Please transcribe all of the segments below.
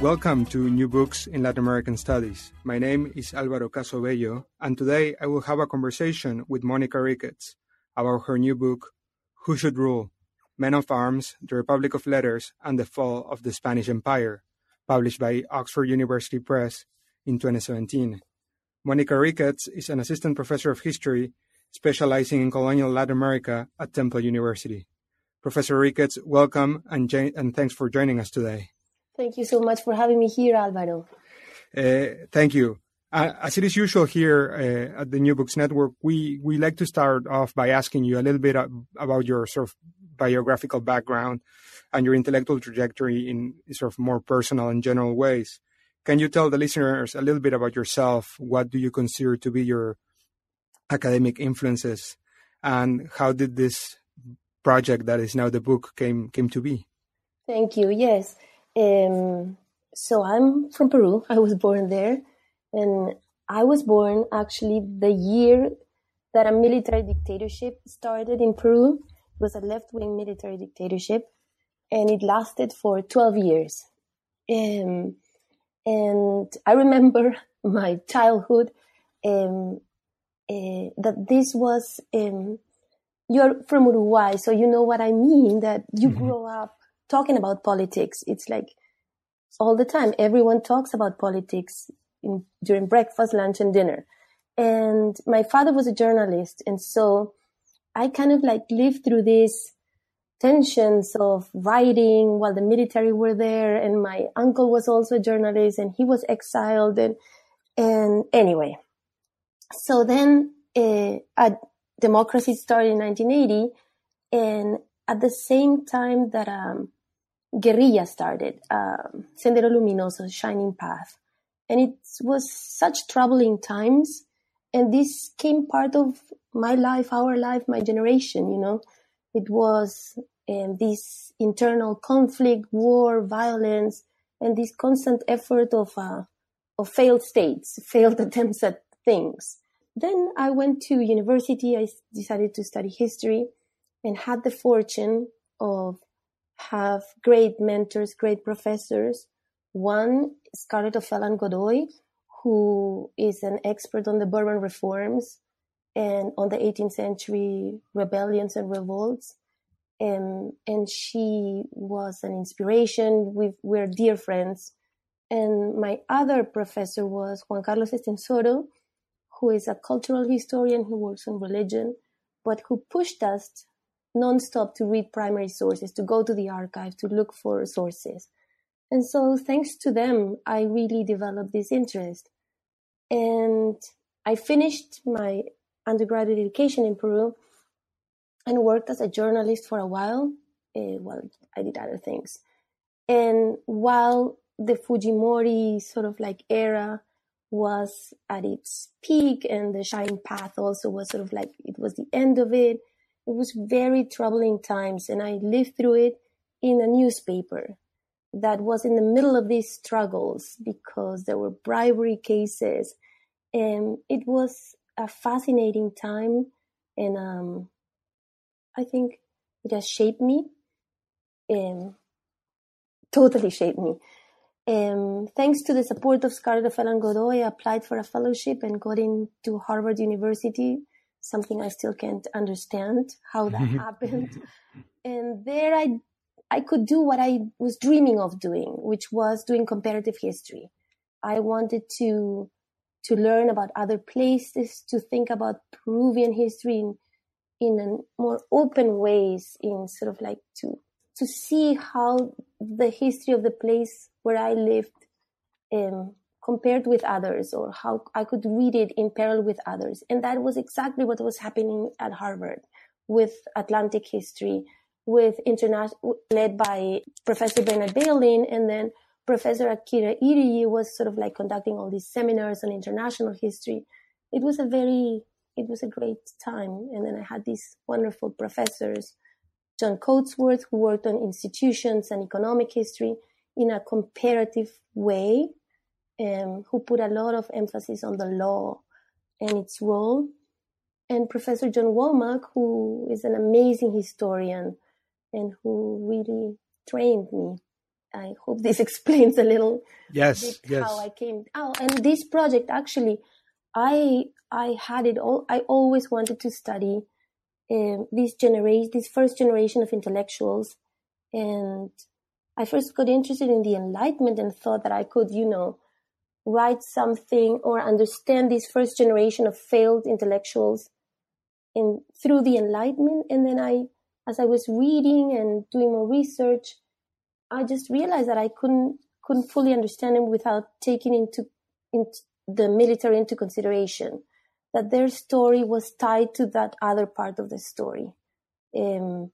Welcome to New Books in Latin American Studies. My name is Alvaro Caso Bello, and today I will have a conversation with Monica Ricketts about her new book, Who Should Rule? Men of Arms, The Republic of Letters, and the Fall of the Spanish Empire, published by Oxford University Press in 2017. Monica Ricketts is an assistant professor of history specializing in colonial Latin America at Temple University. Professor Ricketts, welcome and, and thanks for joining us today. Thank you so much for having me here, Alvaro. Uh, thank you. Uh, as it is usual here uh, at the New Books Network, we, we like to start off by asking you a little bit about your sort of biographical background and your intellectual trajectory in sort of more personal and general ways. Can you tell the listeners a little bit about yourself? What do you consider to be your academic influences, and how did this project that is now the book came came to be? Thank you. Yes. Um, so I'm from Peru. I was born there, and I was born actually the year that a military dictatorship started in Peru. It was a left-wing military dictatorship, and it lasted for 12 years. Um, and I remember my childhood um, uh, that this was. Um, you're from Uruguay, so you know what I mean. That you mm-hmm. grow up talking about politics. It's like all the time. Everyone talks about politics in, during breakfast, lunch, and dinner. And my father was a journalist. And so I kind of like lived through these tensions of writing while the military were there. And my uncle was also a journalist and he was exiled. And, and anyway, so then uh, a democracy started in 1980. And at the same time that um, guerrilla started, um, Sendero Luminoso, Shining Path. And it was such troubling times. And this came part of my life, our life, my generation, you know. It was um, this internal conflict, war, violence, and this constant effort of, uh, of failed states, failed attempts at things. Then I went to university. I decided to study history and had the fortune of have great mentors, great professors. One, Scarlett O'Phelan Godoy, who is an expert on the Bourbon reforms and on the 18th century rebellions and revolts. And, and she was an inspiration. we we're dear friends. And my other professor was Juan Carlos Estenssoro, who is a cultural historian who works on religion, but who pushed us nonstop to read primary sources, to go to the archive, to look for sources. And so, thanks to them, I really developed this interest. And I finished my undergraduate education in Peru and worked as a journalist for a while. Uh, well, I did other things. And while the Fujimori sort of like era was at its peak and the Shining Path also was sort of like it was the end of it, it was very troubling times, and I lived through it in a newspaper that was in the middle of these struggles because there were bribery cases, and it was a fascinating time, and um, I think it has shaped me, and totally shaped me. Um, thanks to the support of Scarlett O'Phelan Godoy, I applied for a fellowship and got into Harvard University something I still can't understand how that happened. And there I, I could do what I was dreaming of doing, which was doing comparative history. I wanted to, to learn about other places, to think about Peruvian history in, in a more open ways, in sort of like to, to see how the history of the place where I lived um, compared with others or how I could read it in parallel with others. And that was exactly what was happening at Harvard with Atlantic history, with international, led by Professor Bernard Bailyn, and then Professor Akira Iriye was sort of like conducting all these seminars on international history. It was a very, it was a great time. And then I had these wonderful professors, John Coatsworth, who worked on institutions and economic history in a comparative way, um, who put a lot of emphasis on the law and its role. And Professor John Womack, who is an amazing historian and who really trained me. I hope this explains a little yes, yes. how I came. Oh, and this project actually, I I had it all. I always wanted to study um, this generation, this first generation of intellectuals, and I first got interested in the Enlightenment and thought that I could, you know, write something or understand this first generation of failed intellectuals in through the Enlightenment. And then I, as I was reading and doing more research, I just realized that I couldn't couldn't fully understand them without taking into, into the military into consideration. That their story was tied to that other part of the story. Um,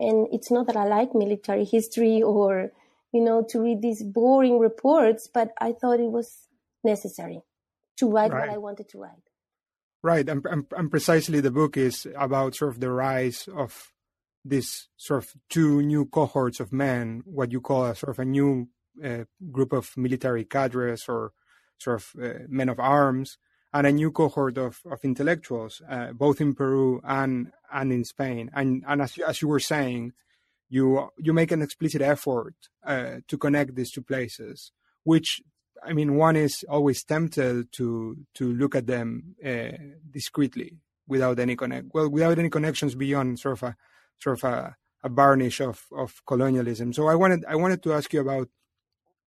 and it's not that I like military history or, you know, to read these boring reports, but I thought it was necessary to write right. what I wanted to write. Right. And, and, and, precisely the book is about sort of the rise of this sort of two new cohorts of men, what you call a sort of a new uh, group of military cadres or sort of uh, men of arms and a new cohort of, of intellectuals, uh, both in Peru and and in Spain. And and as you, as you were saying, you you make an explicit effort uh, to connect these two places, which I mean, one is always tempted to to look at them uh, discreetly without any connect well without any connections beyond sort of a sort of a, a varnish of of colonialism. So I wanted I wanted to ask you about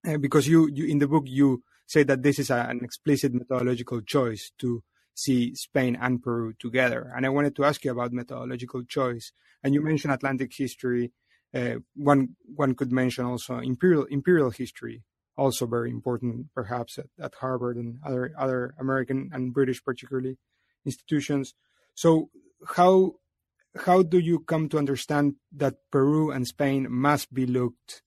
uh, because you you in the book you say that this is a, an explicit methodological choice to see Spain and Peru together. And I wanted to ask you about methodological choice. And you mentioned Atlantic history. Uh, one one could mention also imperial imperial history, also very important, perhaps at, at Harvard and other other American and British particularly institutions. So how how do you come to understand that Peru and Spain must be looked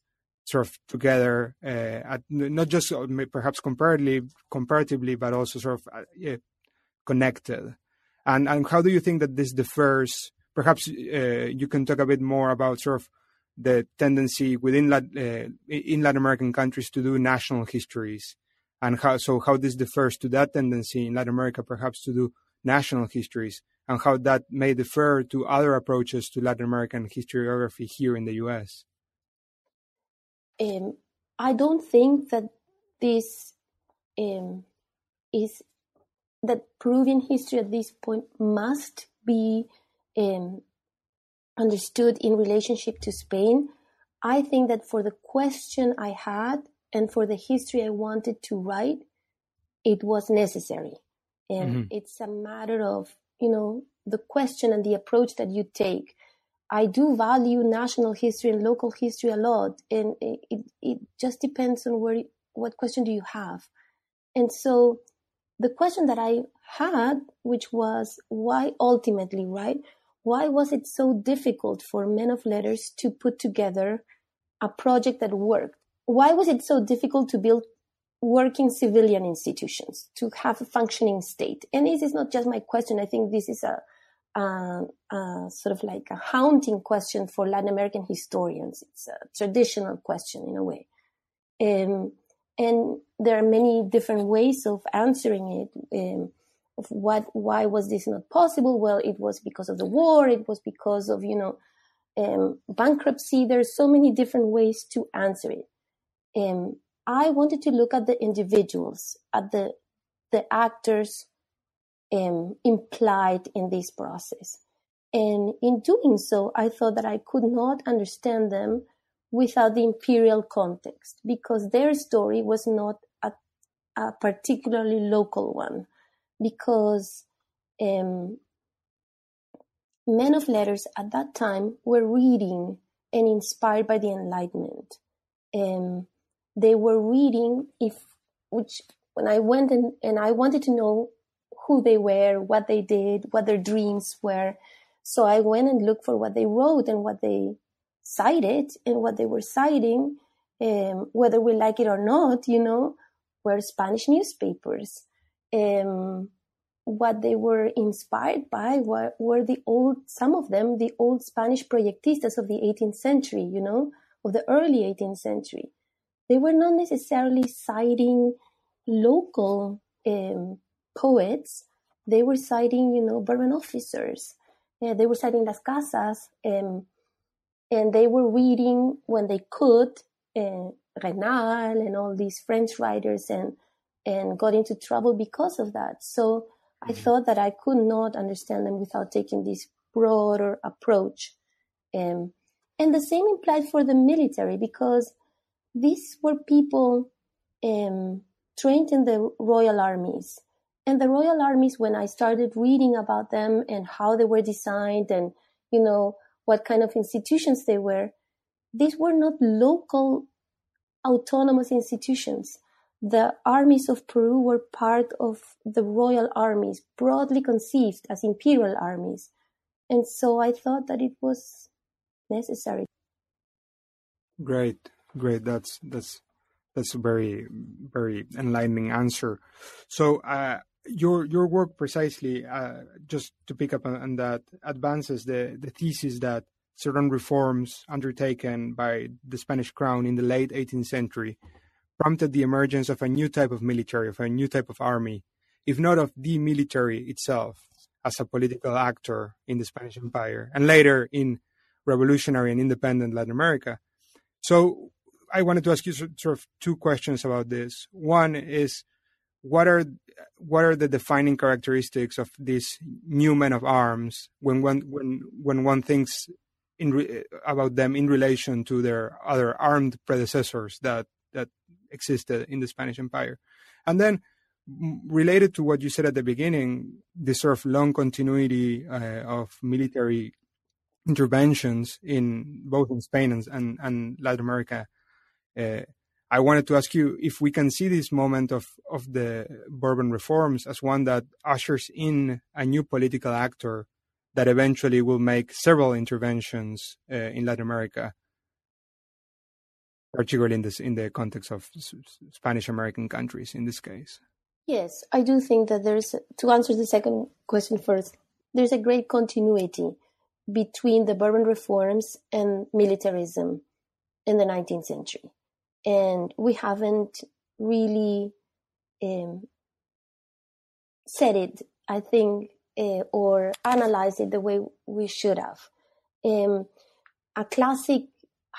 sort of together uh, at not just uh, perhaps comparatively comparatively but also sort of uh, connected and and how do you think that this differs perhaps uh, you can talk a bit more about sort of the tendency within uh, in Latin American countries to do national histories. And how so how this differs to that tendency in Latin America perhaps to do national histories and how that may differ to other approaches to Latin American historiography here in the US um, I don't think that this um, is that Peruvian history at this point must be um, understood in relationship to Spain. I think that for the question I had and for the history I wanted to write, it was necessary. And mm-hmm. it's a matter of, you know, the question and the approach that you take. I do value national history and local history a lot, and it, it just depends on where what question do you have. And so, the question that I had, which was why ultimately, right? Why was it so difficult for men of letters to put together a project that worked? Why was it so difficult to build working civilian institutions, to have a functioning state? And this is not just my question. I think this is a sort of like a haunting question for Latin American historians. It's a traditional question in a way. Um, and there are many different ways of answering it. Um, of what, why was this not possible? Well, it was because of the war. It was because of, you know, um, bankruptcy. There's so many different ways to answer it. Um, I wanted to look at the individuals, at the, the actors, um, implied in this process. And in doing so, I thought that I could not understand them without the imperial context because their story was not a, a particularly local one. Because um, men of letters at that time were reading and inspired by the Enlightenment. Um, they were reading if which when I went and, and I wanted to know who they were, what they did, what their dreams were. So I went and looked for what they wrote and what they cited, and what they were citing, um, whether we like it or not, you know, were Spanish newspapers. Um, what they were inspired by were, were the old, some of them, the old Spanish proyectistas of the 18th century, you know, of the early 18th century. They were not necessarily citing local um, poets. They were citing, you know, Bourbon officers. Uh, they were citing Las Casas, um, and they were reading when they could uh, Raynal and all these French writers, and and got into trouble because of that. So I mm-hmm. thought that I could not understand them without taking this broader approach. Um, and the same implied for the military because these were people um, trained in the royal armies. And the royal armies, when I started reading about them and how they were designed and, you know, what kind of institutions they were, these were not local autonomous institutions. The armies of Peru were part of the royal armies, broadly conceived as imperial armies. And so I thought that it was necessary. Great, great. That's that's that's a very very enlightening answer. So uh, your your work precisely, uh, just to pick up on, on, that, advances the the thesis that certain reforms undertaken by the Spanish crown in the late 18th century prompted the emergence of a new type of military, of a new type of army, if not of the military itself as a political actor in the Spanish Empire, and later in revolutionary and independent Latin America. So I wanted to ask you sort of two questions about this. One is what are what are the defining characteristics of these new men of arms when one when when one thinks in re, about them in relation to their other armed predecessors that that existed in the Spanish Empire, and then related to what you said at the beginning, the sort of long continuity uh, of military interventions in both in Spain and, and, and Latin America. Uh, I wanted to ask you if we can see this moment of, of the Bourbon reforms as one that ushers in a new political actor that eventually will make several interventions uh, in Latin America, particularly in this in the context of Spanish American countries in this case. Yes, I do think that there's to answer the second question first. There's a great continuity between the Bourbon reforms and militarism in the 19th century. And we haven't really um, said it, I think, uh, or analyzed it the way we should have. Um, a classic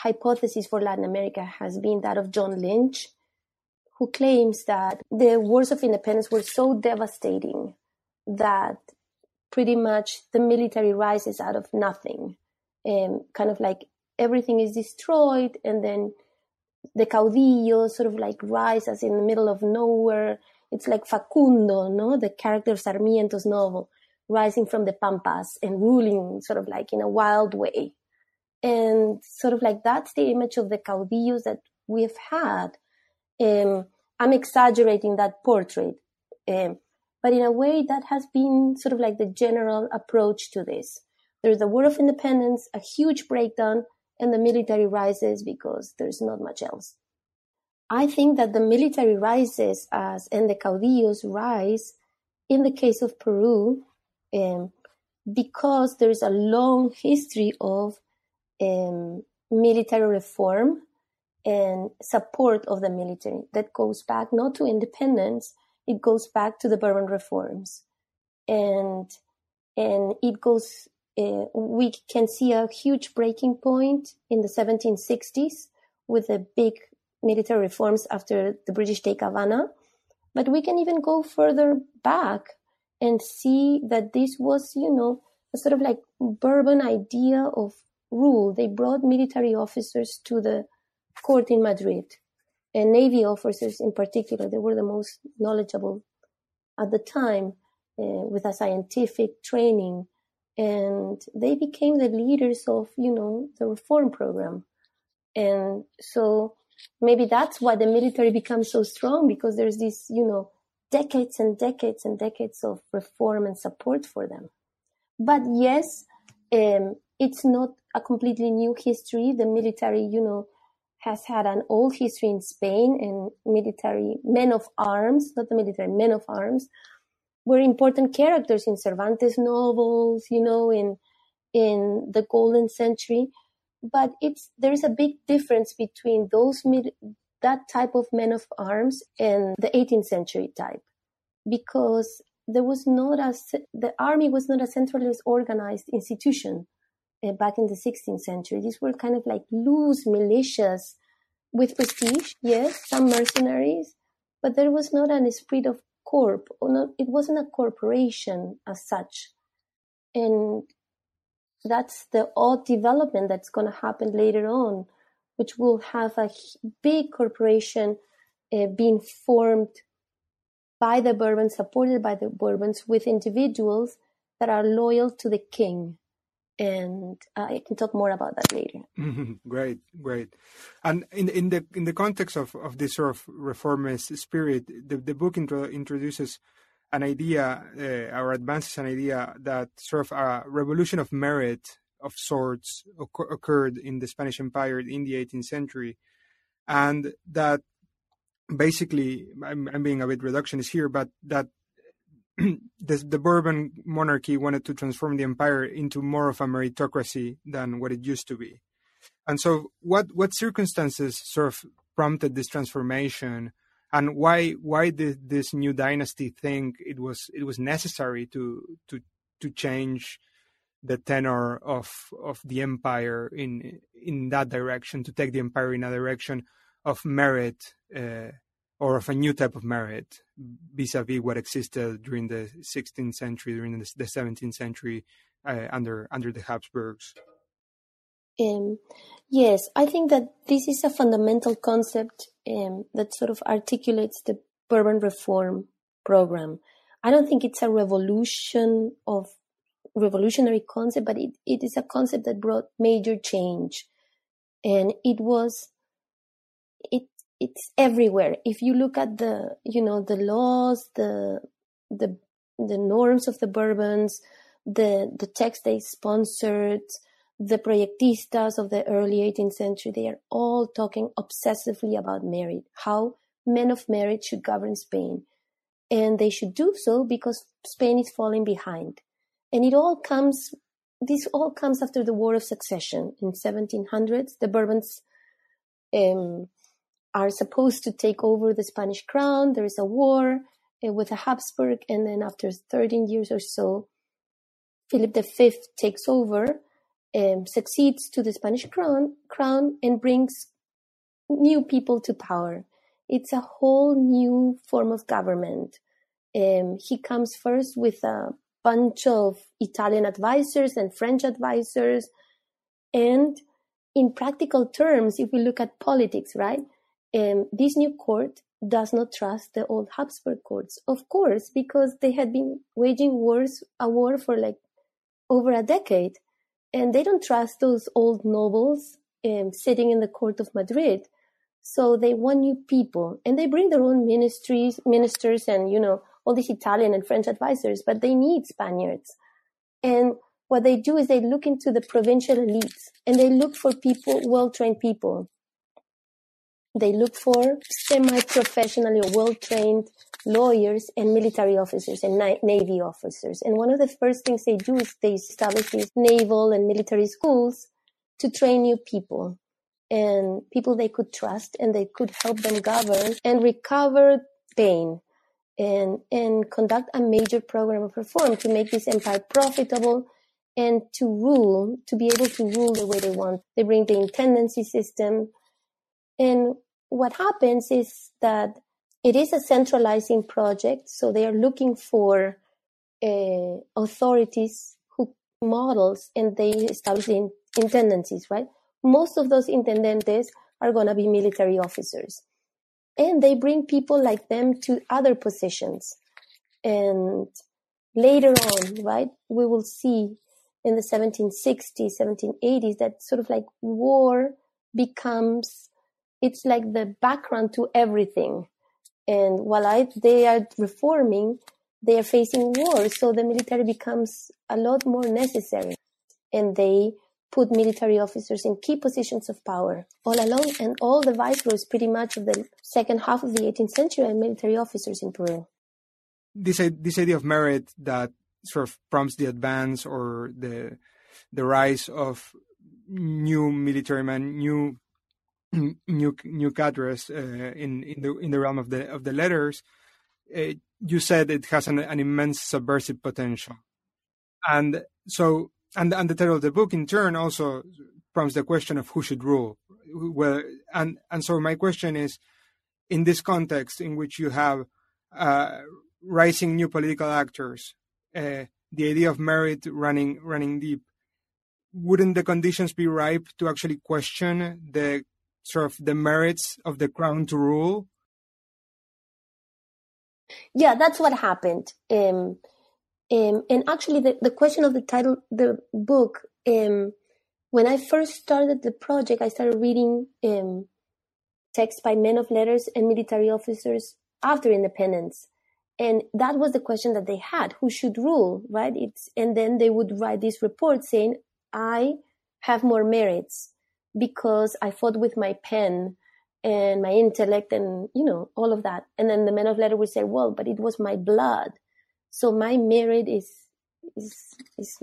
hypothesis for Latin America has been that of John Lynch, who claims that the wars of independence were so devastating that pretty much the military rises out of nothing. Um, kind of like everything is destroyed and then the caudillo sort of like rise as in the middle of nowhere. It's like Facundo, no? The character of Sarmiento's novel, rising from the pampas and ruling sort of like in a wild way. And sort of like that's the image of the caudillos that we've had. Um, I'm exaggerating that portrait. Um, but in a way that has been sort of like the general approach to this. There's a war of independence, a huge breakdown, and the military rises because there's not much else. I think that the military rises as and the caudillos rise in the case of Peru um, because there's a long history of um, military reform and support of the military that goes back not to independence it goes back to the Bourbon reforms, and and it goes. Uh, we can see a huge breaking point in the 1760s with the big military reforms after the British take Havana, but we can even go further back and see that this was, you know, a sort of like Bourbon idea of rule. They brought military officers to the court in Madrid and Navy officers in particular, they were the most knowledgeable at the time uh, with a scientific training. And they became the leaders of, you know, the reform program. And so maybe that's why the military becomes so strong because there's this, you know, decades and decades and decades of reform and support for them. But yes, um, it's not a completely new history. The military, you know, has had an old history in Spain and military men of arms, not the military men of arms, were important characters in Cervantes novels, you know, in in the golden century. But it's there is a big difference between those that type of men of arms and the 18th century type, because there was not a the army was not a centralized organized institution uh, back in the 16th century. These were kind of like loose militias with prestige, yes, some mercenaries, but there was not an esprit of corp, or not, it wasn't a corporation as such. And that's the odd development that's going to happen later on, which will have a big corporation uh, being formed by the Bourbons, supported by the Bourbons, with individuals that are loyal to the king and uh, I can talk more about that later. great, great. And in in the in the context of, of this sort of reformist spirit, the the book intro, introduces an idea uh, or advances an idea that sort of a revolution of merit of sorts occurred in the Spanish Empire in the 18th century, and that basically I'm, I'm being a bit reductionist here, but that the, the Bourbon monarchy wanted to transform the empire into more of a meritocracy than what it used to be. And so, what what circumstances sort of prompted this transformation, and why why did this new dynasty think it was it was necessary to to to change the tenor of of the empire in in that direction, to take the empire in a direction of merit uh, or of a new type of merit vis-a-vis what existed during the 16th century, during the, 17th century uh, under under the Habsburgs. Um, yes, I think that this is a fundamental concept um, that sort of articulates the Bourbon reform program. I don't think it's a revolution of revolutionary concept, but it, it is a concept that brought major change. And it was, it it's everywhere. If you look at the, you know, the laws, the, the, the norms of the Bourbons, the, the text they sponsored, the proyectistas of the early 18th century, they are all talking obsessively about merit, how men of merit should govern Spain. And they should do so because Spain is falling behind. And it all comes, this all comes after the War of Succession in 1700s. The Bourbons um, are supposed to take over the Spanish crown. There is a war uh, with the Habsburg, and then after 13 years or so, Philip V takes over, um, succeeds to the Spanish crown, crown, and brings new people to power. It's a whole new form of government. Um, he comes first with a bunch of Italian advisors and French advisors, and in practical terms, if we look at politics, right? Um, this new court does not trust the old Habsburg courts, of course, because they had been waging wars, a war for like over a decade, and they don't trust those old nobles um, sitting in the court of Madrid. So they want new people, and they bring their own ministries, ministers, and you know all these Italian and French advisors, but they need Spaniards. And what they do is they look into the provincial elites, and they look for people, well-trained people they look for semi-professionally well-trained lawyers and military officers and navy officers. And one of the first things they do is they establish these naval and military schools to train new people and people they could trust and they could help them govern and recover Spain and, and conduct a major program of reform to make this empire profitable and to rule, to be able to rule the way they want. They bring the intendancy system. And what happens is that it is a centralizing project, so they are looking for uh, authorities who models and they establish in, intendancies, right? Most of those intendentes are going to be military officers. And they bring people like them to other positions. And later on, right, we will see in the 1760s, 1780s that sort of like war becomes it's like the background to everything. And while I, they are reforming, they are facing war. So the military becomes a lot more necessary. And they put military officers in key positions of power all along, and all the viceroys, pretty much of the second half of the 18th century, are military officers in Peru. This this idea of merit that sort of prompts the advance or the the rise of new military men, new new new cadres uh, in in the in the realm of the of the letters. Uh, you said it has an, an immense subversive potential, and so and and the title of the book in turn also prompts the question of who should rule. Well, and and so my question is, in this context in which you have uh, rising new political actors, uh, the idea of merit running running deep, wouldn't the conditions be ripe to actually question the sort of the merits of the crown to rule? Yeah, that's what happened. Um, um, and actually, the, the question of the title, the book, um, when I first started the project, I started reading um, texts by men of letters and military officers after independence. And that was the question that they had who should rule, right? It's, and then they would write this report saying, I have more merits because I fought with my pen and my intellect and, you know, all of that. And then the men of letter would say, well, but it was my blood. So my merit is, is, is,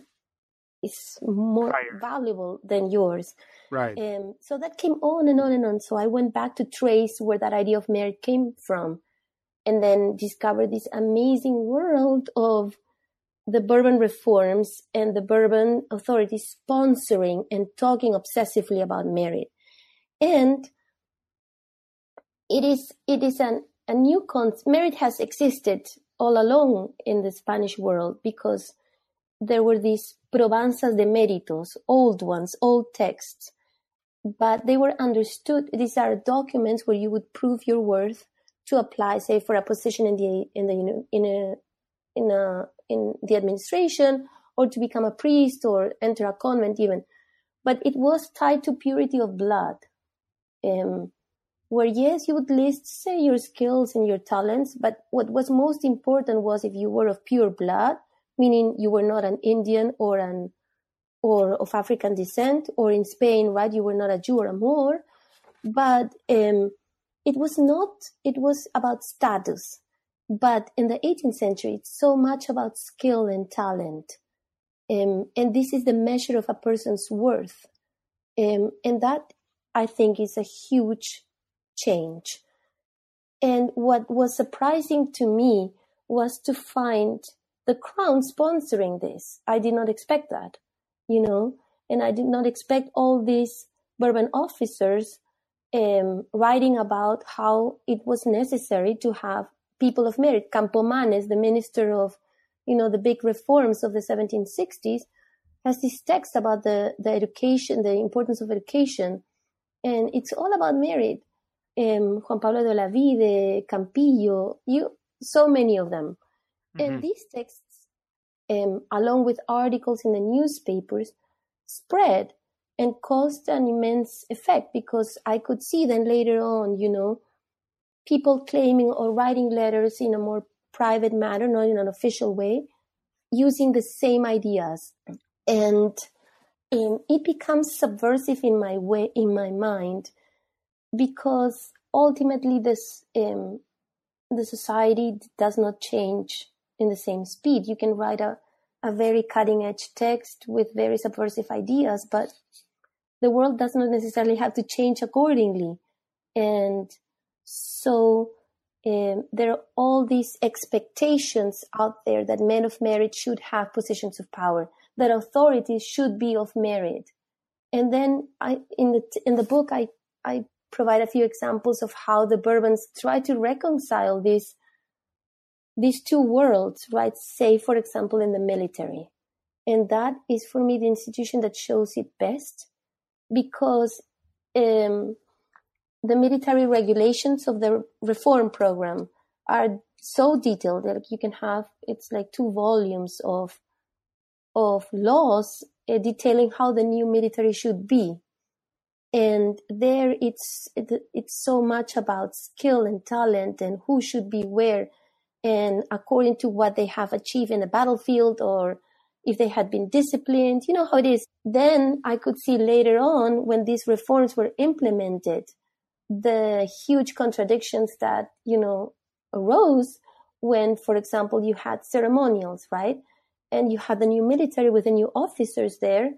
is more Higher. valuable than yours. Right. And so that came on and on and on. So I went back to trace where that idea of merit came from and then discovered this amazing world of the Bourbon reforms and the Bourbon authorities sponsoring and talking obsessively about merit. And it is, it is an, a new concept. Merit has existed all along in the Spanish world because there were these probanzas de méritos, old ones, old texts, but they were understood. These are documents where you would prove your worth to apply, say, for a position in the in the in a in a in the administration or to become a priest or enter a convent even. But it was tied to purity of blood. Um, where yes, you would list, say, your skills and your talents, but what was most important was if you were of pure blood, meaning you were not an Indian or an or of African descent, or in Spain, right, you were not a Jew or a Moor, but um, it was not. It was about status. But in the 18th century, it's so much about skill and talent. Um, and this is the measure of a person's worth. Um, and that, I think, is a huge change. And what was surprising to me was to find the crown sponsoring this. I did not expect that, you know, and I did not expect all these Bourbon officers um, writing about how it was necessary to have people of merit. Campomanes, the minister of, you know, the big reforms of the 1760s, has this text about the, the education, the importance of education. And it's all about merit. Um, Juan Pablo de Olavide, Campillo, you, so many of them. Mm-hmm. And these texts, um, along with articles in the newspapers, spread and caused an immense effect because I could see then later on, you know, people claiming or writing letters in a more private manner, not in an official way, using the same ideas. And um, it becomes subversive in my way, in my mind, because ultimately this, um, the society does not change in the same speed. You can write a, a very cutting edge text with very subversive ideas, but the world does not necessarily have to change accordingly. And so um, there are all these expectations out there that men of merit should have positions of power, that authorities should be of merit. And then I, in the, in the book, I, I provide a few examples of how the Bourbons try to reconcile these, these two worlds, right? Say, for example, in the military. And that is for me the institution that shows it best because um, the military regulations of the reform program are so detailed that you can have it's like two volumes of of laws uh, detailing how the new military should be and there it's it's so much about skill and talent and who should be where and according to what they have achieved in the battlefield or if they had been disciplined. You know how it is. Then I could see later on when these reforms were implemented, the huge contradictions that, you know, arose when, for example, you had ceremonials, right? And you had the new military with the new officers there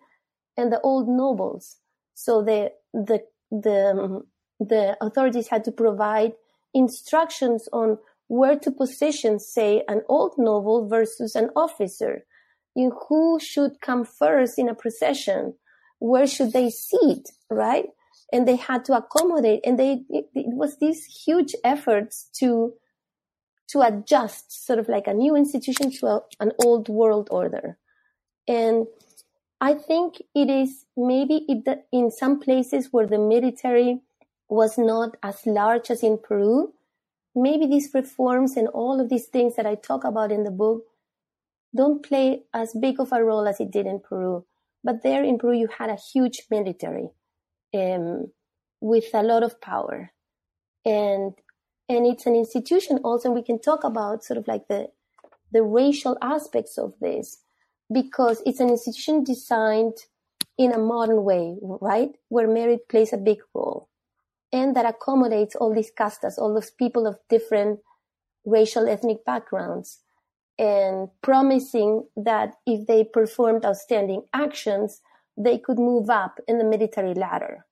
and the old nobles. So the, the, the, um, the authorities had to provide instructions on where to position, say, an old noble versus an officer. In who should come first in a procession? Where should they sit, right? And they had to accommodate, and they it, it was these huge efforts to to adjust, sort of like a new institution to a, an old world order. And I think it is maybe it, in some places where the military was not as large as in Peru, maybe these reforms and all of these things that I talk about in the book don't play as big of a role as it did in Peru. But there in Peru, you had a huge military um, with a lot of power. And and it's an institution also, and we can talk about sort of like the the racial aspects of this because it's an institution designed in a modern way, right? Where merit plays a big role and that accommodates all these castas, all those people of different racial ethnic backgrounds and promising that if they performed outstanding actions, they could move up in the military ladder.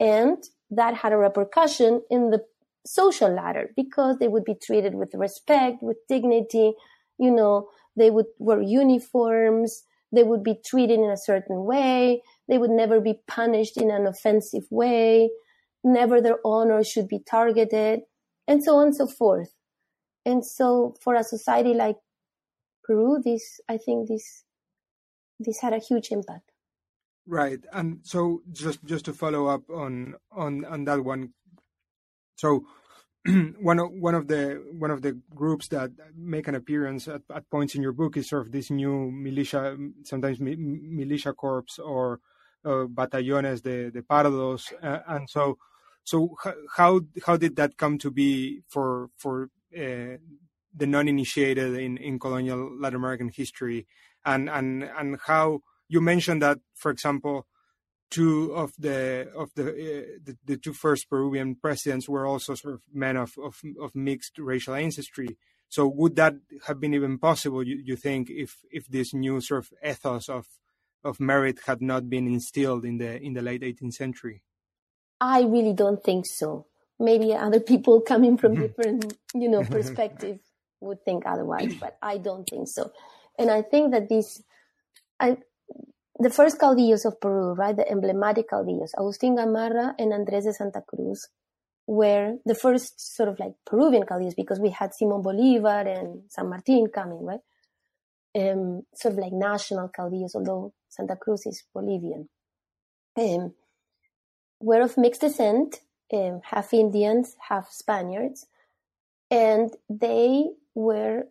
And that had a repercussion in the social ladder because they would be treated with respect, with dignity, you know, they would wear uniforms, they would be treated in a certain way, they would never be punished in an offensive way, never their honor should be targeted, and so on and so forth. And so for a society like Peru, this I think this this had a huge impact. Right. And so just just to follow up on on on that one. So one of one of the one of the groups that make an appearance at, at points in your book is sort of this new militia, sometimes mi, militia corps or uh, batallones de, de pardos, uh, and so so how how did that come to be for for uh, the non-initiated in, in colonial Latin American history, and and and how you mentioned that, for example, two of the of the, uh, the, the two first Peruvian presidents were also sort of men of, of of mixed racial ancestry. So would that have been even possible? You, you think if if this new sort of ethos of of merit had not been instilled in the in the late 18th century? I really don't think so. Maybe other people coming from mm-hmm. different you know perspective would think otherwise, but I don't think so. And I think that this, I the first caudillos of Peru, right, the emblematic caudillos, Agustin Gamarra and Andres de Santa Cruz, were the first sort of like Peruvian caudillos because we had Simon Bolivar and San Martin coming, right? Um, sort of like national caudillos, although Santa Cruz is Bolivian. Um, were of mixed descent, um, half Indians, half Spaniards, and they were,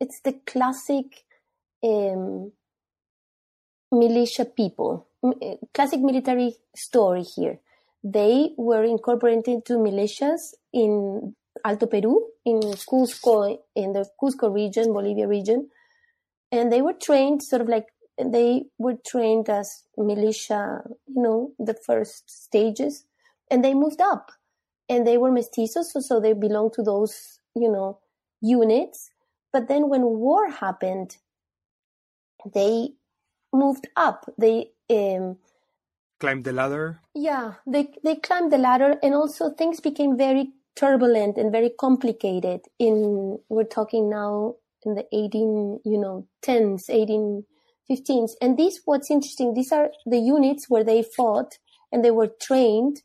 it's the classic um, militia people, eh, classic military story here. They were incorporated into militias in Alto Peru, in Cusco, in the Cusco region, Bolivia region, and they were trained sort of like they were trained as militia, you know, the first stages, and they moved up, and they were mestizos, so, so they belonged to those, you know, units. But then when war happened, they moved up. They um, climbed the ladder. Yeah, they they climbed the ladder, and also things became very turbulent and very complicated. In we're talking now in the 18, you know, 10s, 18, 15s, and these what's interesting. These are the units where they fought and they were trained.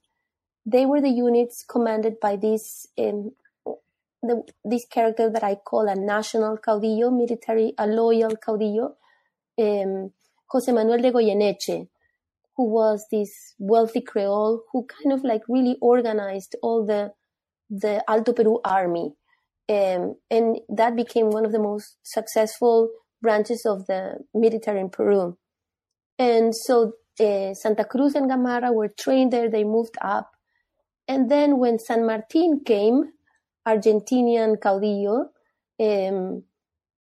They were the units commanded by this um, the, this character that I call a national caudillo, military, a loyal caudillo, um, Jose Manuel de Goyeneche, who was this wealthy Creole who kind of like really organized all the the Alto Peru army. Um, and that became one of the most successful branches of the military in Peru. And so uh, Santa Cruz and Gamarra were trained there, they moved up. And then when San Martin came, Argentinian caudillo, um,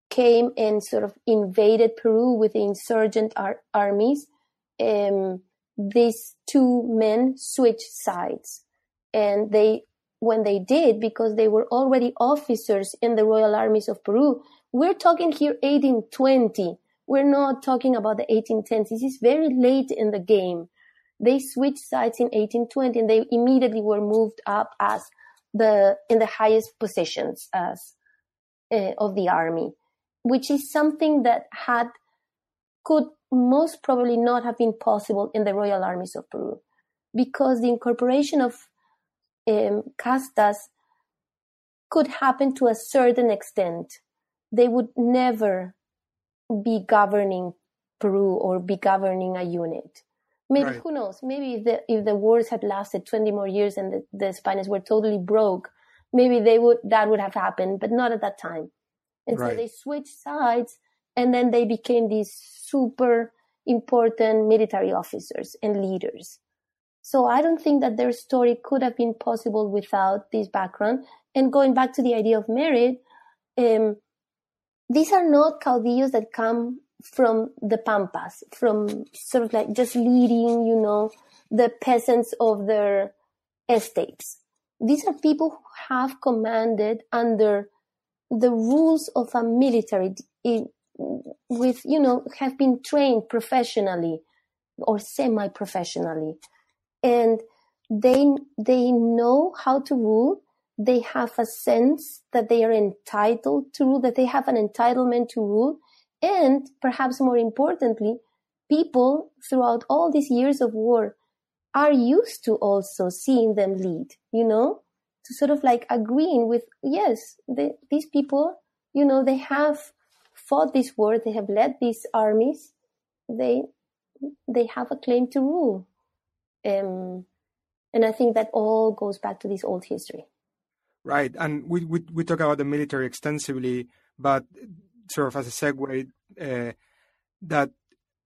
came and sort of invaded Peru with the insurgent ar- armies, um, these two men switched sides. And they, when they did, because they were already officers in the Royal Armies of Peru, we're talking here 1820. We're not talking about the 1810s. This is very late in the game. They switched sides in 1820 and they immediately were moved up as the, in the highest positions as, uh, of the army, which is something that had, could most probably not have been possible in the Royal Armies of Peru because the incorporation of um, castas could happen to a certain extent. They would never be governing Peru or be governing a unit. Maybe right. who knows? Maybe if the if the wars had lasted twenty more years and the, the Spaniards were totally broke, maybe they would that would have happened, but not at that time. And right. so they switched sides and then they became these super important military officers and leaders. So I don't think that their story could have been possible without this background. And going back to the idea of merit, um, these are not caudillos that come from the pampas, from sort of like just leading, you know, the peasants of their estates. These are people who have commanded under the rules of a military with, you know, have been trained professionally or semi-professionally. And they, they know how to rule. They have a sense that they are entitled to rule, that they have an entitlement to rule. And perhaps more importantly, people throughout all these years of war are used to also seeing them lead, you know, to sort of like agreeing with, yes, they, these people, you know, they have fought this war, they have led these armies, they they have a claim to rule. Um, and I think that all goes back to this old history. Right, and we we, we talk about the military extensively, but sort of as a segue, uh, that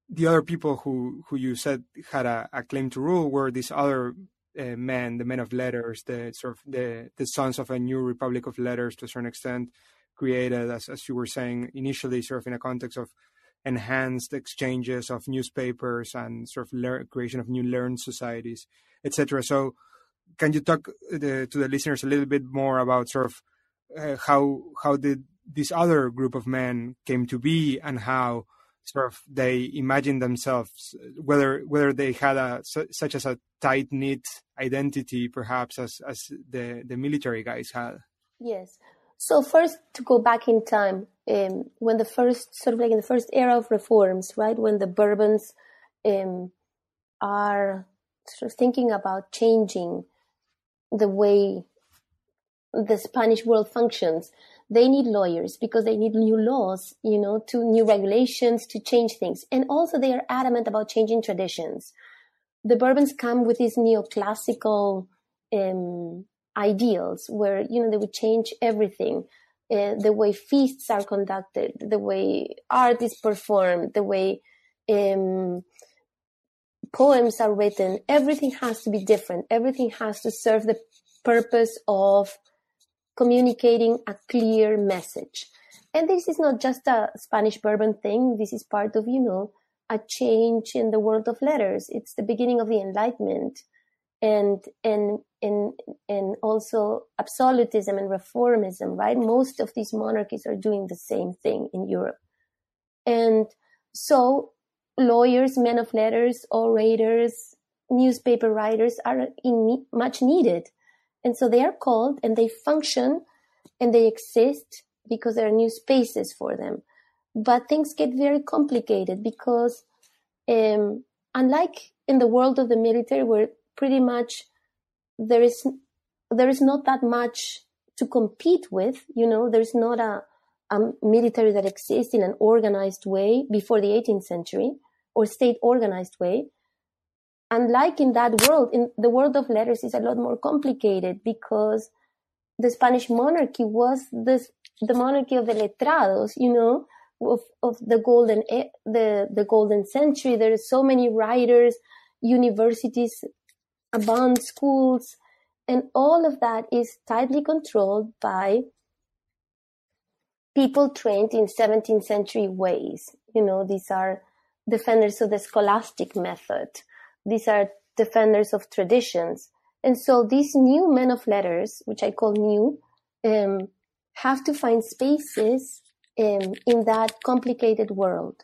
the other people who who you said had a, a claim to rule were these other uh, men, the men of letters, the sort of the the sons of a new republic of letters to a certain extent, created, as, as you were saying initially, sort of in a context of enhanced exchanges of newspapers and sort of le- creation of new learned societies, etc. So, can you talk the, to the listeners a little bit more about sort of uh, how how did this other group of men came to be and how sort of they imagined themselves whether whether they had a such as a tight knit identity perhaps as as the the military guys had. Yes. So first, to go back in time, um, when the first sort of like in the first era of reforms, right, when the Bourbons um, are sort of thinking about changing the way the Spanish world functions, they need lawyers because they need new laws, you know, to new regulations to change things. And also they are adamant about changing traditions. The Bourbons come with these neoclassical um, ideals where, you know, they would change everything. Uh, the way feasts are conducted, the way art is performed, the way um, poems are written, everything has to be different. Everything has to serve the purpose of communicating a clear message. And this is not just a Spanish Bourbon thing. This is part of, you know, a change in the world of letters. It's the beginning of the Enlightenment and and and and also absolutism and reformism right most of these monarchies are doing the same thing in europe and so lawyers men of letters orators newspaper writers are in, much needed and so they are called and they function and they exist because there are new spaces for them but things get very complicated because um, unlike in the world of the military where pretty much there is there is not that much to compete with. You know, there's not a, a military that exists in an organized way before the 18th century or state organized way. And like in that world, in the world of letters is a lot more complicated because the Spanish monarchy was this, the monarchy of the letrados, you know, of, of the golden, the, the golden century. There are so many writers, universities abandoned schools, and all of that is tightly controlled by people trained in 17th century ways. You know, these are defenders of the scholastic method. These are defenders of traditions. And so these new men of letters, which I call new, um, have to find spaces um, in that complicated world.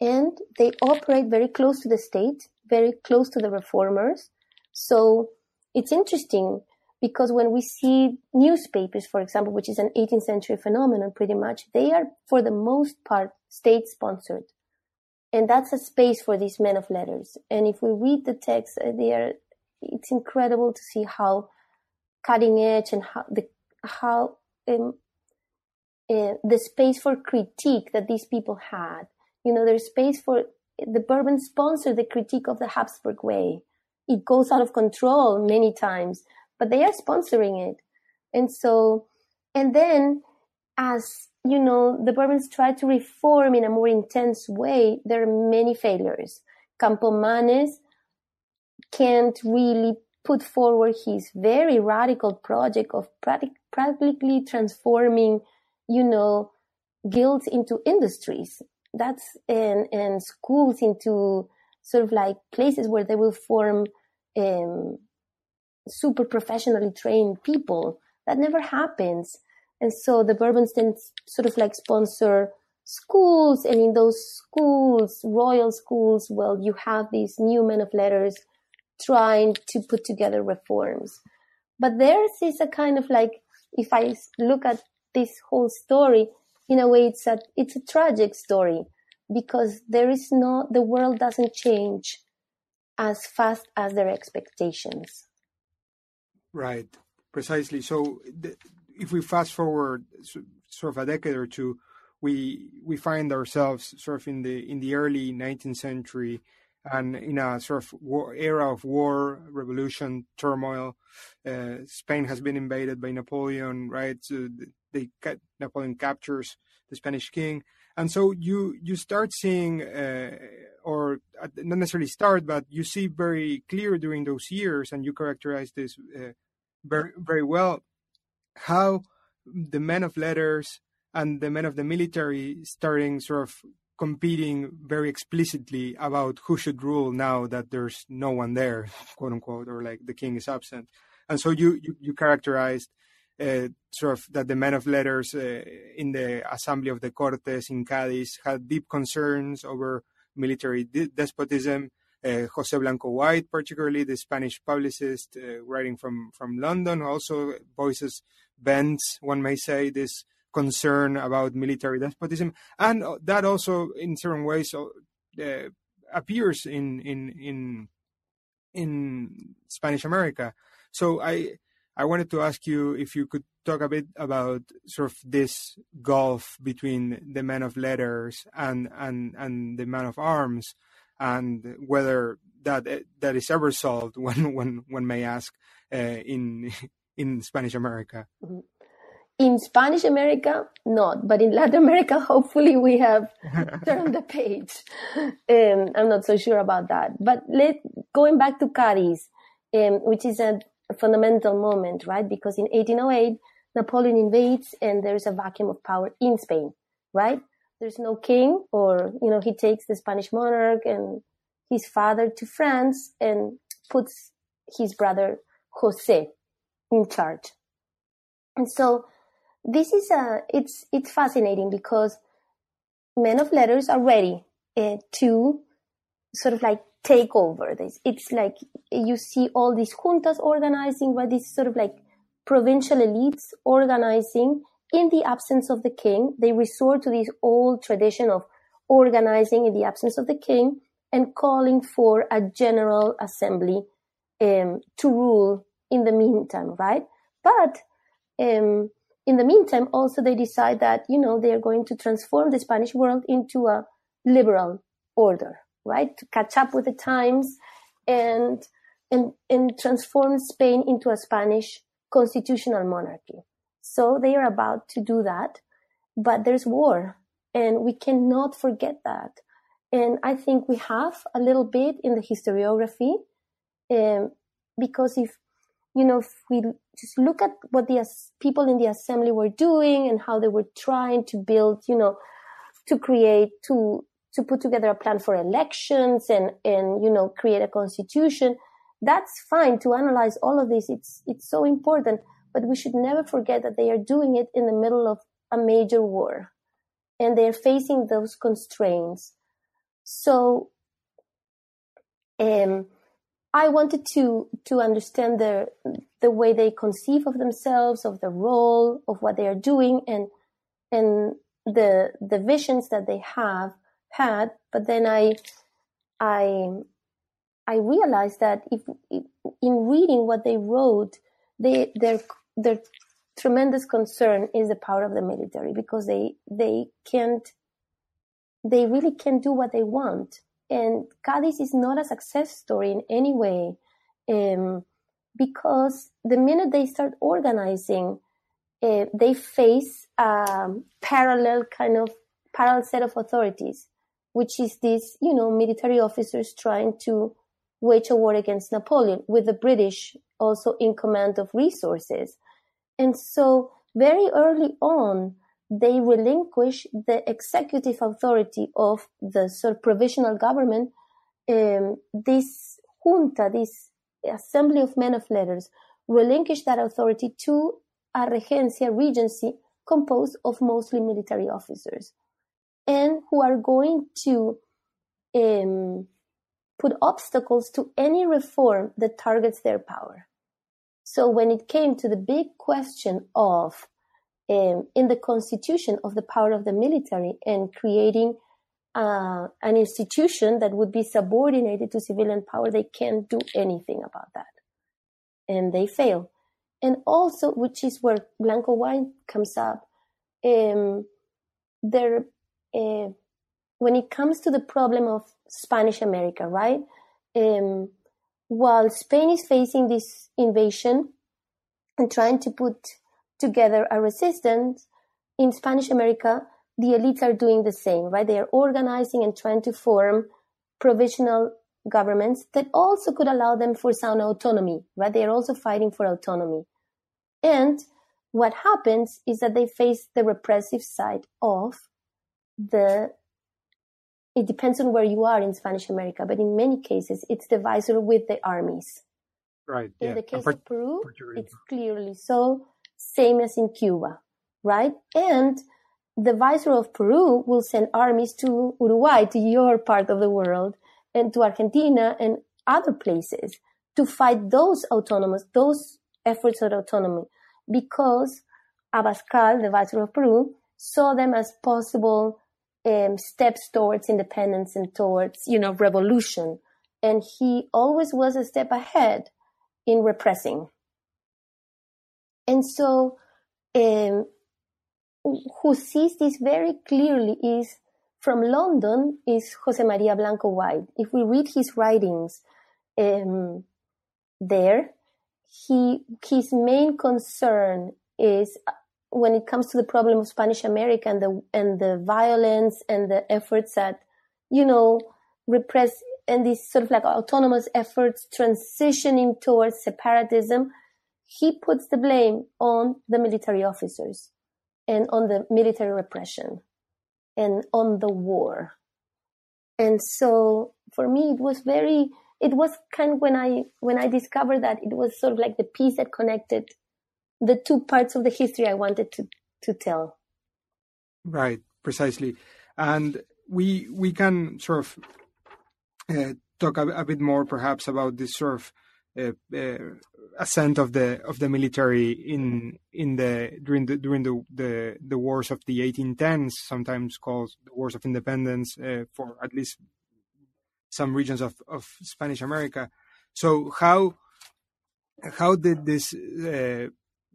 And they operate very close to the state, very close to the reformers. So it's interesting because when we see newspapers, for example, which is an 18th century phenomenon pretty much, they are for the most part state sponsored. And that's a space for these men of letters. And if we read the text, uh, they are, it's incredible to see how cutting edge and how the, how, um, uh, the space for critique that these people had. You know, there's space for the Bourbon sponsor the critique of the Habsburg way. It goes out of control many times but they are sponsoring it. And so, and then as you know, the Bourbons try to reform in a more intense way, there are many failures. Campomanes can't really put forward his very radical project of practically transforming, you know, guilds into industries. That's and and schools into sort of like places where they will form um, super professionally trained people. That never happens. And so the Bourbons then sort of like sponsor schools. And in those schools, royal schools, well, you have these new men of letters trying to put together reforms. But theirs is a kind of like, if I look at this whole story, in a way, it's a, it's a tragic story because there is no, the world doesn't change as fast as their expectations. Right, precisely. So the, if we fast forward sort of a decade or two, we we find ourselves sort of in the in the early 19th century and in a sort of war, era of war, revolution, turmoil. Uh, Spain has been invaded by Napoleon, right? So they Napoleon captures the Spanish king, and so you you start seeing, uh, or not necessarily start, but you see very clear during those years, and you characterize this uh, very very well, how the men of letters and the men of the military starting sort of competing very explicitly about who should rule now that there's no one there, quote unquote, or like the king is absent. And so you you, you characterized uh, sort of that the men of letters uh, in the Assembly of the Cortes in Cadiz had deep concerns over military de- despotism. Uh, Jose Blanco White, particularly the Spanish publicist uh, writing from, from London, also voices bends, one may say, this concern about military despotism. And uh, that also, in certain ways, uh, appears in, in, in, in Spanish America. So I, I wanted to ask you if you could talk a bit about sort of this gulf between the man of letters and and and the man of arms, and whether that that is ever solved. One one one may ask uh, in in Spanish America. Mm-hmm. In Spanish America, not, but in Latin America, hopefully we have turned the page. Um, I'm not so sure about that. But let going back to Cadiz, um, which is a fundamental moment, right? Because in 1808, Napoleon invades and there's a vacuum of power in Spain, right? There's no king or, you know, he takes the Spanish monarch and his father to France and puts his brother Jose in charge. And so this is a, it's, it's fascinating because men of letters are ready uh, to sort of like take over this. It's like you see all these juntas organizing, but these sort of like provincial elites organizing in the absence of the king. They resort to this old tradition of organizing in the absence of the king and calling for a general assembly um, to rule in the meantime, right? But um, in the meantime, also they decide that you know they are going to transform the Spanish world into a liberal order, right? To catch up with the times and, and, and transform Spain into a Spanish constitutional monarchy. So they are about to do that, but there's war and we cannot forget that. And I think we have a little bit in the historiography, um, because if you know, if we just look at what the people in the assembly were doing and how they were trying to build, you know, to create, to, to put together a plan for elections and, and, you know, create a constitution. That's fine to analyze all of this. It's, it's so important, but we should never forget that they are doing it in the middle of a major war and they're facing those constraints. So, um, I wanted to to understand the the way they conceive of themselves, of the role, of what they are doing, and and the the visions that they have had. But then I I I realized that if, in reading what they wrote, they their their tremendous concern is the power of the military because they they can't they really can't do what they want and Cadiz is not a success story in any way um, because the minute they start organizing, uh, they face a parallel kind of parallel set of authorities, which is this, you know, military officers trying to wage a war against Napoleon with the British also in command of resources. And so very early on, they relinquish the executive authority of the sort of provisional government. Um, this junta, this assembly of men of letters, relinquish that authority to a regencia, regency, composed of mostly military officers, and who are going to um, put obstacles to any reform that targets their power. So when it came to the big question of um, in the constitution of the power of the military and creating uh, an institution that would be subordinated to civilian power, they can't do anything about that. And they fail. And also, which is where Blanco White comes up, um, there, uh, when it comes to the problem of Spanish America, right? Um, while Spain is facing this invasion and trying to put together a resistance. In Spanish America, the elites are doing the same, right? They are organizing and trying to form provisional governments that also could allow them for sound autonomy, right? They are also fighting for autonomy. And what happens is that they face the repressive side of the it depends on where you are in Spanish America, but in many cases, it's the viceroy with the armies. Right. In yeah. the case of Peru, it's clearly so same as in Cuba, right? And the viceroy of Peru will send armies to Uruguay, to your part of the world, and to Argentina and other places to fight those autonomous, those efforts of autonomy, because Abascal, the viceroy of Peru, saw them as possible um, steps towards independence and towards, you know, revolution. And he always was a step ahead in repressing. And so, um, who sees this very clearly is from London is Jose Maria Blanco White. If we read his writings um, there, he his main concern is uh, when it comes to the problem of Spanish America and the and the violence and the efforts at you know repress and these sort of like autonomous efforts transitioning towards separatism he puts the blame on the military officers and on the military repression and on the war. And so for me, it was very, it was kind of when I, when I discovered that it was sort of like the piece that connected the two parts of the history I wanted to, to tell. Right, precisely. And we, we can sort of uh, talk a, a, bit more perhaps about this sort of uh, uh, ascent of the of the military in in the during the during the the, the wars of the 1810s, sometimes called the wars of independence uh, for at least some regions of, of Spanish America. So how how did this uh,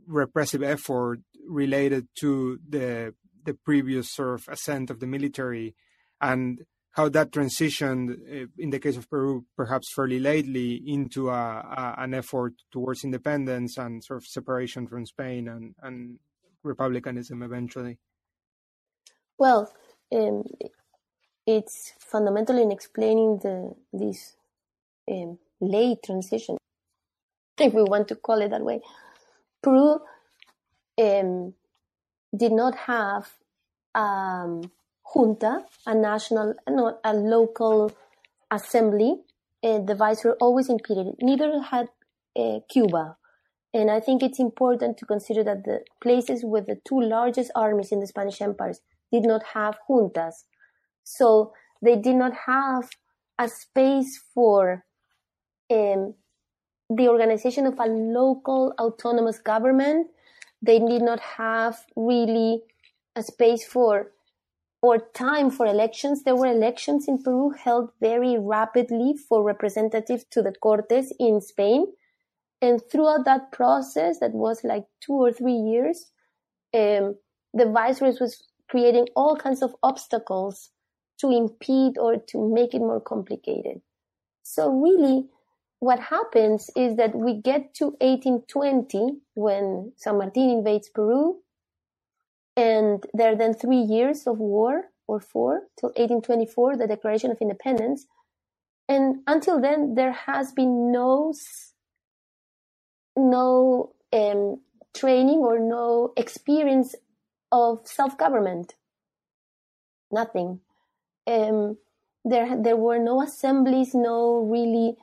repressive effort related to the the previous sort of ascent of the military and how that transitioned uh, in the case of Peru, perhaps fairly lately, into a, a, an effort towards independence and sort of separation from Spain and, and republicanism eventually. Well, um, it's fundamental in explaining the this um, late transition. if we want to call it that way. Peru um, did not have um, junta, a national, not a local assembly. Uh, the viceroy always impeded. Neither had uh, Cuba. And I think it's important to consider that the places with the two largest armies in the Spanish empires did not have juntas. So they did not have a space for um, the organization of a local autonomous government. They did not have really a space for or time for elections. There were elections in Peru held very rapidly for representatives to the Cortes in Spain. And throughout that process, that was like two or three years, um, the viceroy was creating all kinds of obstacles to impede or to make it more complicated. So really, what happens is that we get to 1820 when San Martin invades Peru, and there are then three years of war or four till 1824, the Declaration of Independence. And until then, there has been no no um, training or no experience of self government. Nothing. Um, there there were no assemblies, no really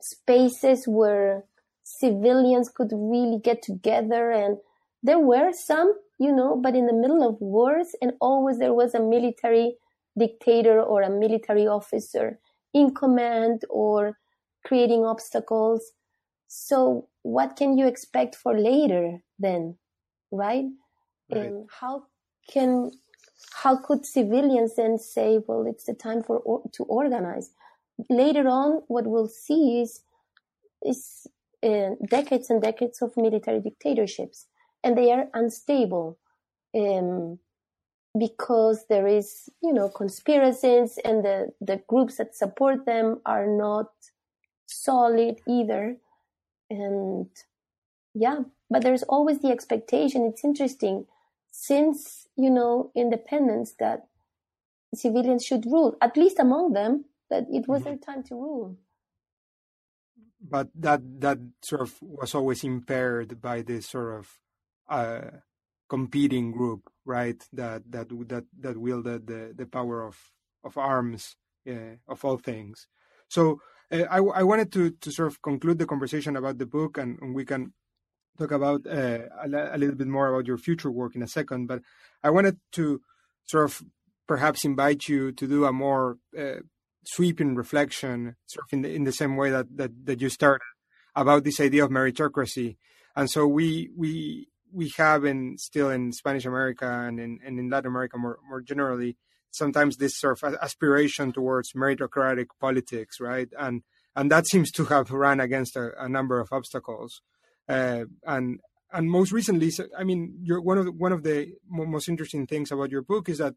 spaces where civilians could really get together and there were some you know but in the middle of wars and always there was a military dictator or a military officer in command or creating obstacles so what can you expect for later then right, right. and how can how could civilians then say, well, it's the time for or, to organize? Later on, what we'll see is is uh, decades and decades of military dictatorships, and they are unstable um, because there is, you know, conspiracies, and the the groups that support them are not solid either, and yeah, but there's always the expectation. It's interesting since you know, independence that civilians should rule, at least among them, that it was mm-hmm. their time to rule. But that that sort of was always impaired by this sort of uh, competing group, right? That that that that wielded the, the power of of arms uh, of all things. So uh, I I wanted to to sort of conclude the conversation about the book, and, and we can talk about uh, a, a, little bit more about your future work in a second. But I wanted to sort of perhaps invite you to do a more sweeping reflection, sort of in the, in the same way that, that, that you started about this idea of meritocracy. And so we we we have in still in Spanish America and in and in Latin America more more generally sometimes this sort of aspiration towards meritocratic politics, right? And and that seems to have run against a, a number of obstacles. Uh, and and most recently, I mean, one of the, one of the most interesting things about your book is that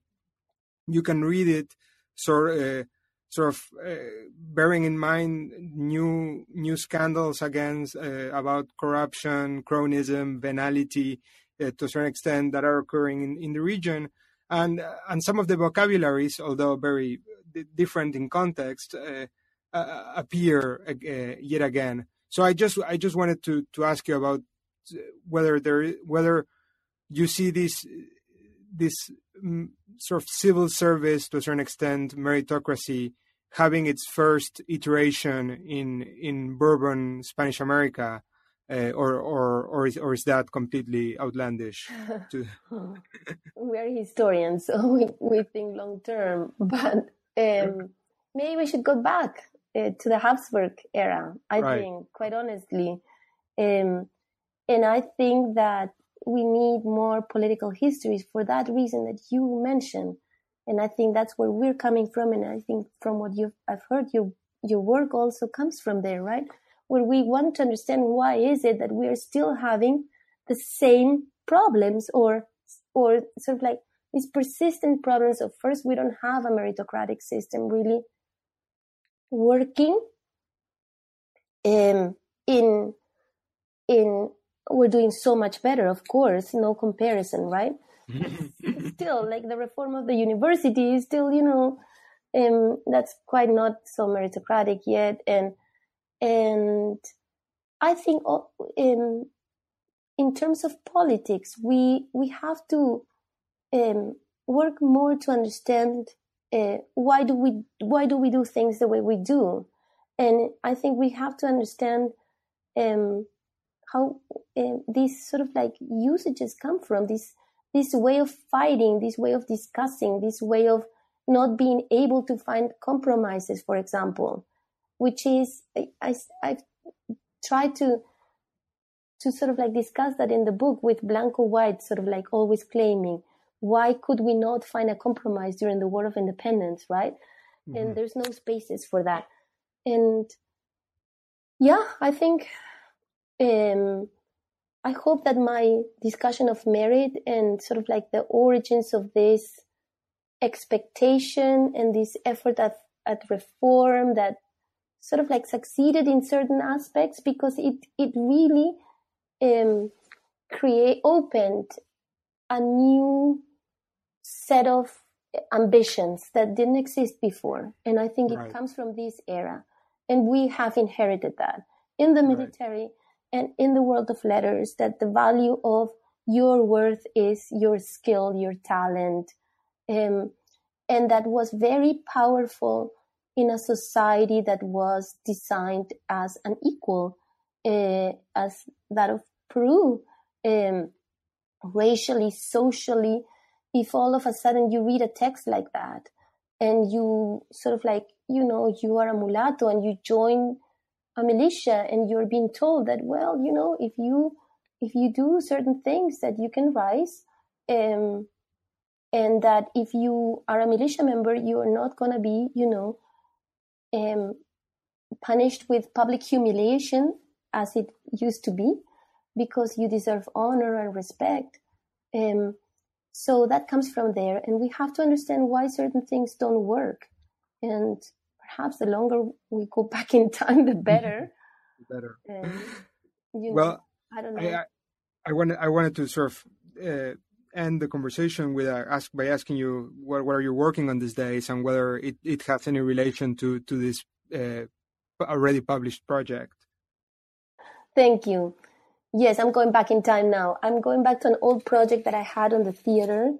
you can read it sort uh, sort of uh, bearing in mind new new scandals against uh, about corruption, cronyism, venality uh, to a certain extent that are occurring in, in the region, and and some of the vocabularies, although very different in context, appear yet again. So I just I just wanted to to ask you about whether there whether you see this this mm, sort of civil service to a certain extent meritocracy having its first iteration in in Bourbon Spanish America, uh, or or or is or is that completely outlandish? To... we are historians, so we we think long term, but um, maybe we should go back uh, to the Habsburg era. I right. think, quite honestly, um, and I think that we need more political histories for that reason that you mentioned. And I think that's where we're coming from. And I think from what you've I've heard, your your work also comes from there, right? Where we want to understand why is it that we are still having the same problems or or sort of like these persistent problems of first we don't have a meritocratic system really working um, in in we're doing so much better of course no comparison right? Still like the reform of the university is still you know um, that's quite not so meritocratic yet and and I think um, in terms of politics, we we have to um, work more to understand uh, why do we why do we do things the way we do, and I think we have to understand um, how uh, these sort of like usages come from this this way of fighting, this way of discussing, this way of not being able to find compromises, for example, which is I, I I've tried to to sort of like discuss that in the book with Blanco White, sort of like always claiming, why could we not find a compromise during the War of Independence, right? Mm-hmm. And there's no spaces for that. And yeah, I think, um, I hope that my discussion of merit and sort of like the origins of this expectation and this effort at, at reform that sort of like succeeded in certain aspects because it, it really um, create opened a new set of ambitions that didn't exist before. And I think right. it comes from this era. And we have inherited that in the military right. And in the world of letters that the value of your worth is your skill, your talent. Um, and that was very powerful in a society that was designed as an equal, uh, as that of Peru, um, racially, socially, if all of a sudden you read a text like that and you sort of like, you know, you are a mulatto and you join a militia and you're being told that, well, you know, if you, if you do certain things that you can rise, um, and that if you are a militia member, you are not going to be, you know, um, punished with public humiliation as it used to be because you deserve honor and respect. Um, so that comes from there. And we have to understand why certain things don't work. And perhaps the longer we go back in time, the better. the better. Um, well, know, I don't know. I, I, I, wanted, I wanted to sort of uh, end the conversation with uh, ask by asking you what, what are you working on these days and whether it, it has any relation to, to this uh, already published project. Thank you. Yes, I'm going back in time now. I'm going back to an old project that I had on the theater.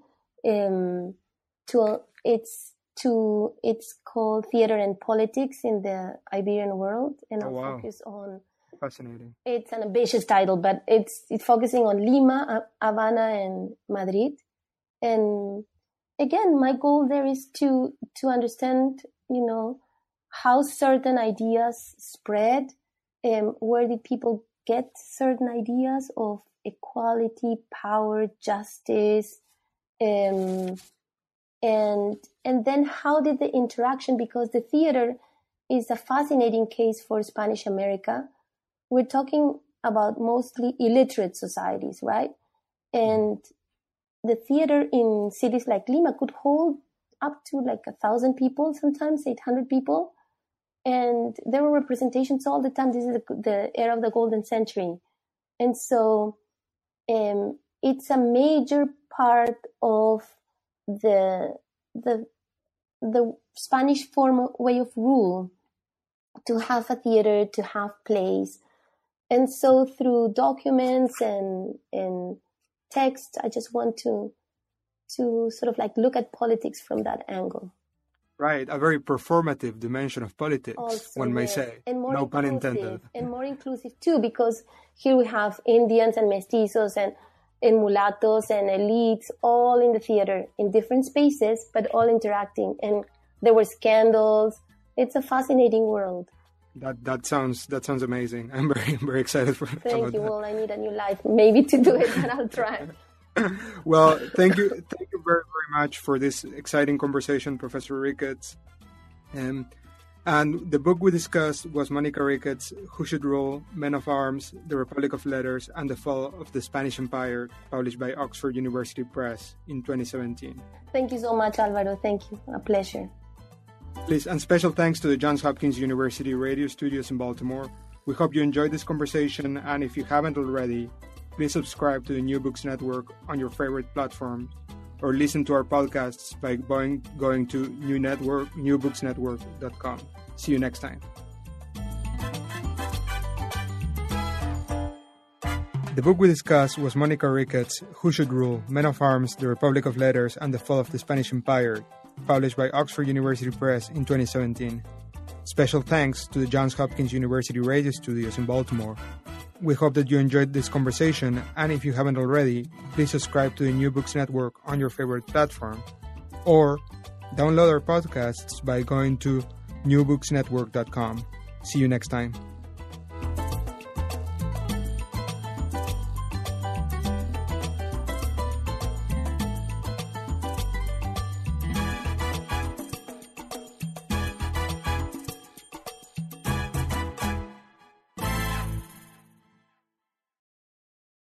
Um, to it's to it's called Theater and Politics in the Iberian World, and oh, wow. focus on. Fascinating. It's an ambitious title, but it's it's focusing on Lima, Havana, and Madrid. And again, my goal there is to to understand, you know, how certain ideas spread, um, where did people get certain ideas of equality, power, justice, um, and and then how did the interaction? Because the theater is a fascinating case for Spanish America. We're talking about mostly illiterate societies, right? And the theater in cities like Lima could hold up to like a thousand people, sometimes 800 people and there were representations all the time. This is the, the era of the golden century, and so um, it's a major part of the the the Spanish form way of rule to have a theater, to have plays, and so through documents and and text, I just want to to sort of like look at politics from that angle. Right, a very performative dimension of politics, also, one may yes. say. And more no pun intended. And more inclusive too, because here we have Indians and mestizos and, and mulattoes and elites all in the theater in different spaces, but all interacting. And there were scandals. It's a fascinating world. That that sounds that sounds amazing. I'm very very excited for. Thank you. That. Well, I need a new life maybe to do it, and I'll try. well, thank you, thank you very, very much for this exciting conversation, Professor Ricketts. Um, and the book we discussed was Monica Ricketts' Who Should Rule, Men of Arms, The Republic of Letters, and the Fall of the Spanish Empire, published by Oxford University Press in 2017. Thank you so much, Alvaro. Thank you. A pleasure. Please, and special thanks to the Johns Hopkins University radio studios in Baltimore. We hope you enjoyed this conversation, and if you haven't already, Please subscribe to the New Books Network on your favorite platform or listen to our podcasts by going, going to new network, newbooksnetwork.com. See you next time. The book we discussed was Monica Ricketts' Who Should Rule Men of Arms, The Republic of Letters, and the Fall of the Spanish Empire, published by Oxford University Press in 2017. Special thanks to the Johns Hopkins University Radio Studios in Baltimore. We hope that you enjoyed this conversation, and if you haven't already, please subscribe to the New Books Network on your favorite platform, or download our podcasts by going to newbooksnetwork.com. See you next time.